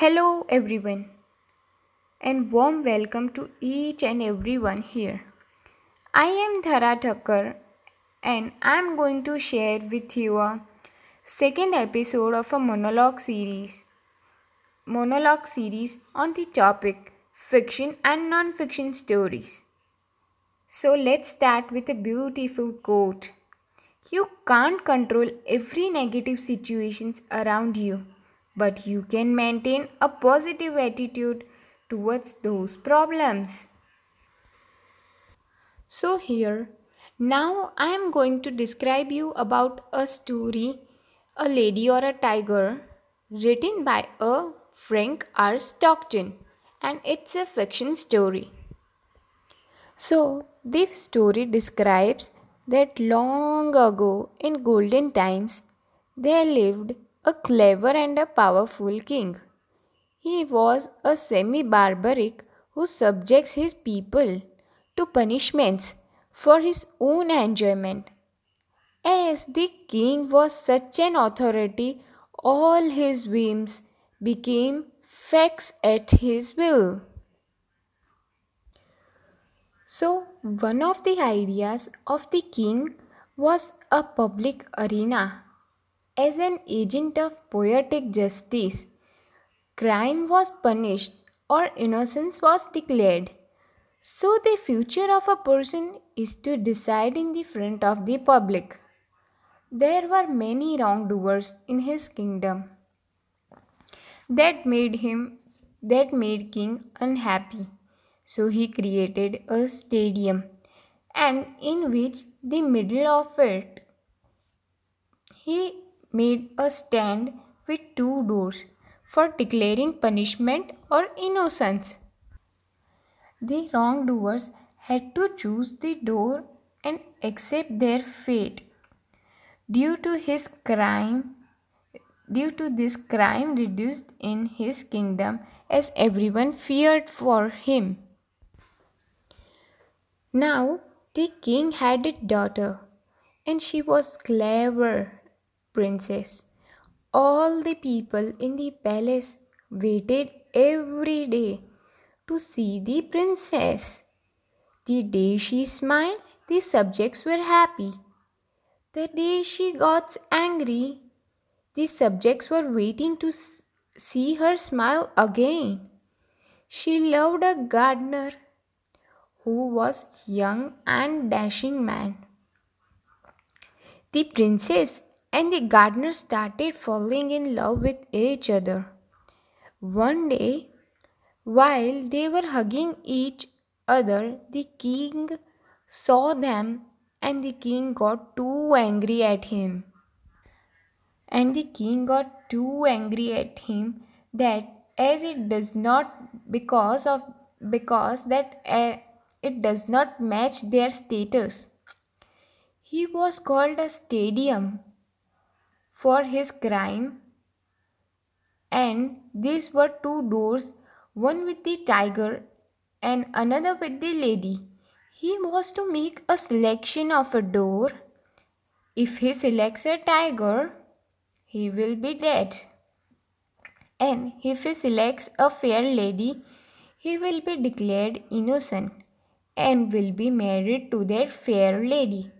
Hello, everyone, and warm welcome to each and everyone here. I am Dhara Thakkar, and I am going to share with you a second episode of a monologue series. Monologue series on the topic fiction and non-fiction stories. So let's start with a beautiful quote. You can't control every negative situations around you but you can maintain a positive attitude towards those problems. So here, now I am going to describe you about a story, A Lady or a Tiger, written by a Frank R. Stockton, and it's a fiction story. So, this story describes that long ago in golden times there lived a clever and a powerful king. He was a semi barbaric who subjects his people to punishments for his own enjoyment. As the king was such an authority, all his whims became facts at his will. So, one of the ideas of the king was a public arena as an agent of poetic justice, crime was punished or innocence was declared. So, the future of a person is to decide in the front of the public. There were many wrongdoers in his kingdom that made him that made king unhappy. So he created a stadium and in which the middle of it he made a stand with two doors for declaring punishment or innocence. The wrongdoers had to choose the door and accept their fate. Due to his crime, due to this crime reduced in his kingdom as everyone feared for him. Now the king had a daughter and she was clever princess. All the people in the palace waited every day to see the princess. The day she smiled, the subjects were happy. The day she got angry, the subjects were waiting to see her smile again. She loved a gardener who was young and dashing man. The princess and the gardener started falling in love with each other. One day, while they were hugging each other, the king saw them and the king got too angry at him. And the king got too angry at him that as it does not because of because that uh, it does not match their status. He was called a stadium for his crime. And these were two doors, one with the tiger and another with the lady. He was to make a selection of a door. If he selects a tiger, he will be dead. And if he selects a fair lady, he will be declared innocent and will be married to that fair lady.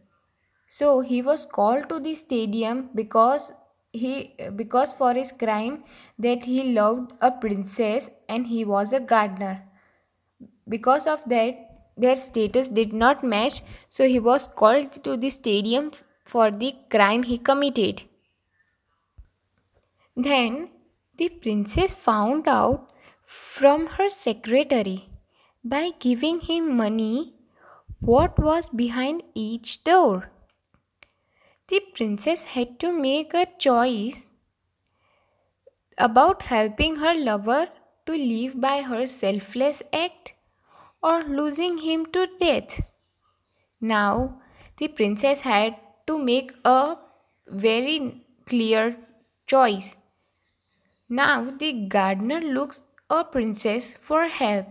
So he was called to the stadium because he because for his crime that he loved a princess and he was a gardener. Because of that their status did not match so he was called to the stadium for the crime he committed. Then the princess found out from her secretary by giving him money what was behind each door. The princess had to make a choice about helping her lover to live by her selfless act or losing him to death. Now, the princess had to make a very clear choice. Now, the gardener looks a princess for help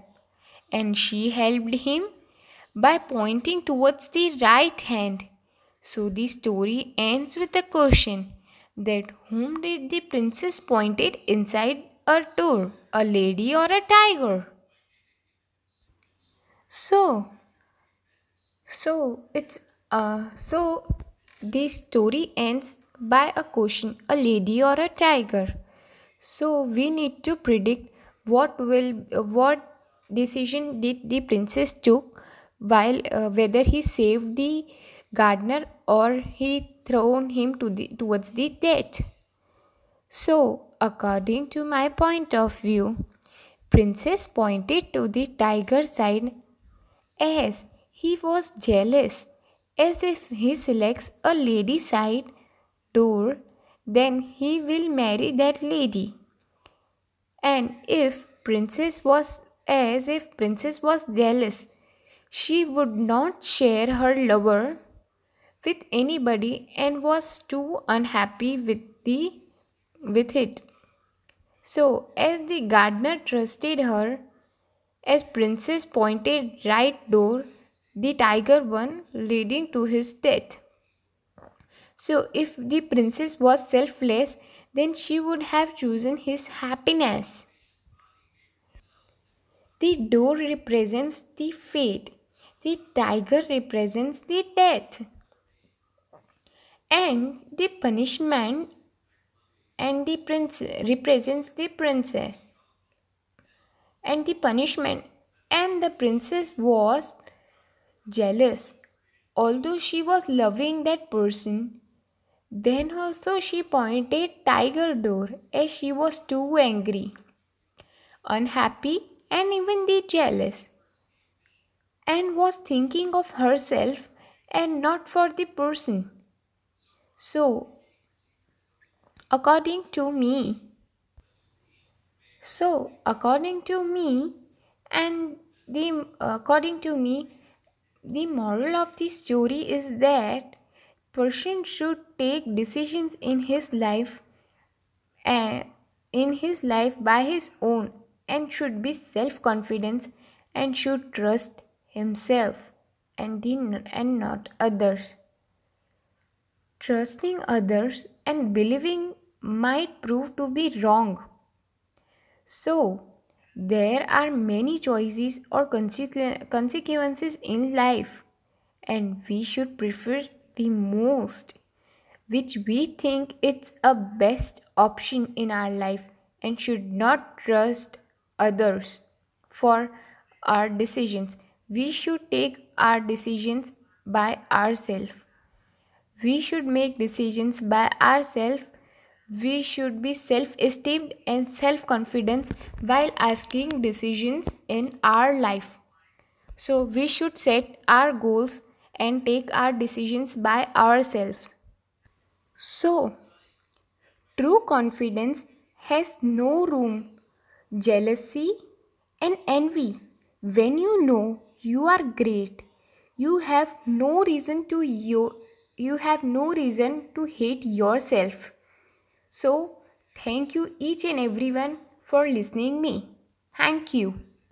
and she helped him by pointing towards the right hand so the story ends with a question that whom did the princess pointed inside a door, a lady or a tiger? So, so it's uh so the story ends by a question, a lady or a tiger. So we need to predict what will what decision did the princess took while uh, whether he saved the gardener or he thrown him to the towards the death. So, according to my point of view, Princess pointed to the tiger side as he was jealous, as if he selects a lady side door, then he will marry that lady. And if Princess was as if Princess was jealous, she would not share her lover with anybody and was too unhappy with the with it. So, as the gardener trusted her, as Princess pointed right door, the tiger one leading to his death. So, if the princess was selfless, then she would have chosen his happiness. The door represents the fate, the tiger represents the death, and the punishment and the prince represents the princess. And the punishment and the princess was jealous. Although she was loving that person then also she pointed tiger door as she was too angry unhappy and even the jealous and was thinking of herself and not for the person so according to me. So, according to me, and the according to me, the moral of the story is that person should take decisions in his life uh, in his life by his own and should be self confident and should trust himself and, the, and not others trusting others and believing might prove to be wrong. So, there are many choices or consequ- consequences in life, and we should prefer the most which we think it's a best option in our life and should not trust others for our decisions. We should take our decisions by ourselves. We should make decisions by ourselves we should be self esteemed and self confident while asking decisions in our life. So, we should set our goals and take our decisions by ourselves. So, true confidence has no room jealousy and envy. When you know you are great, you have no reason to you you have no reason to hate yourself so, thank you each and everyone for listening me. Thank you.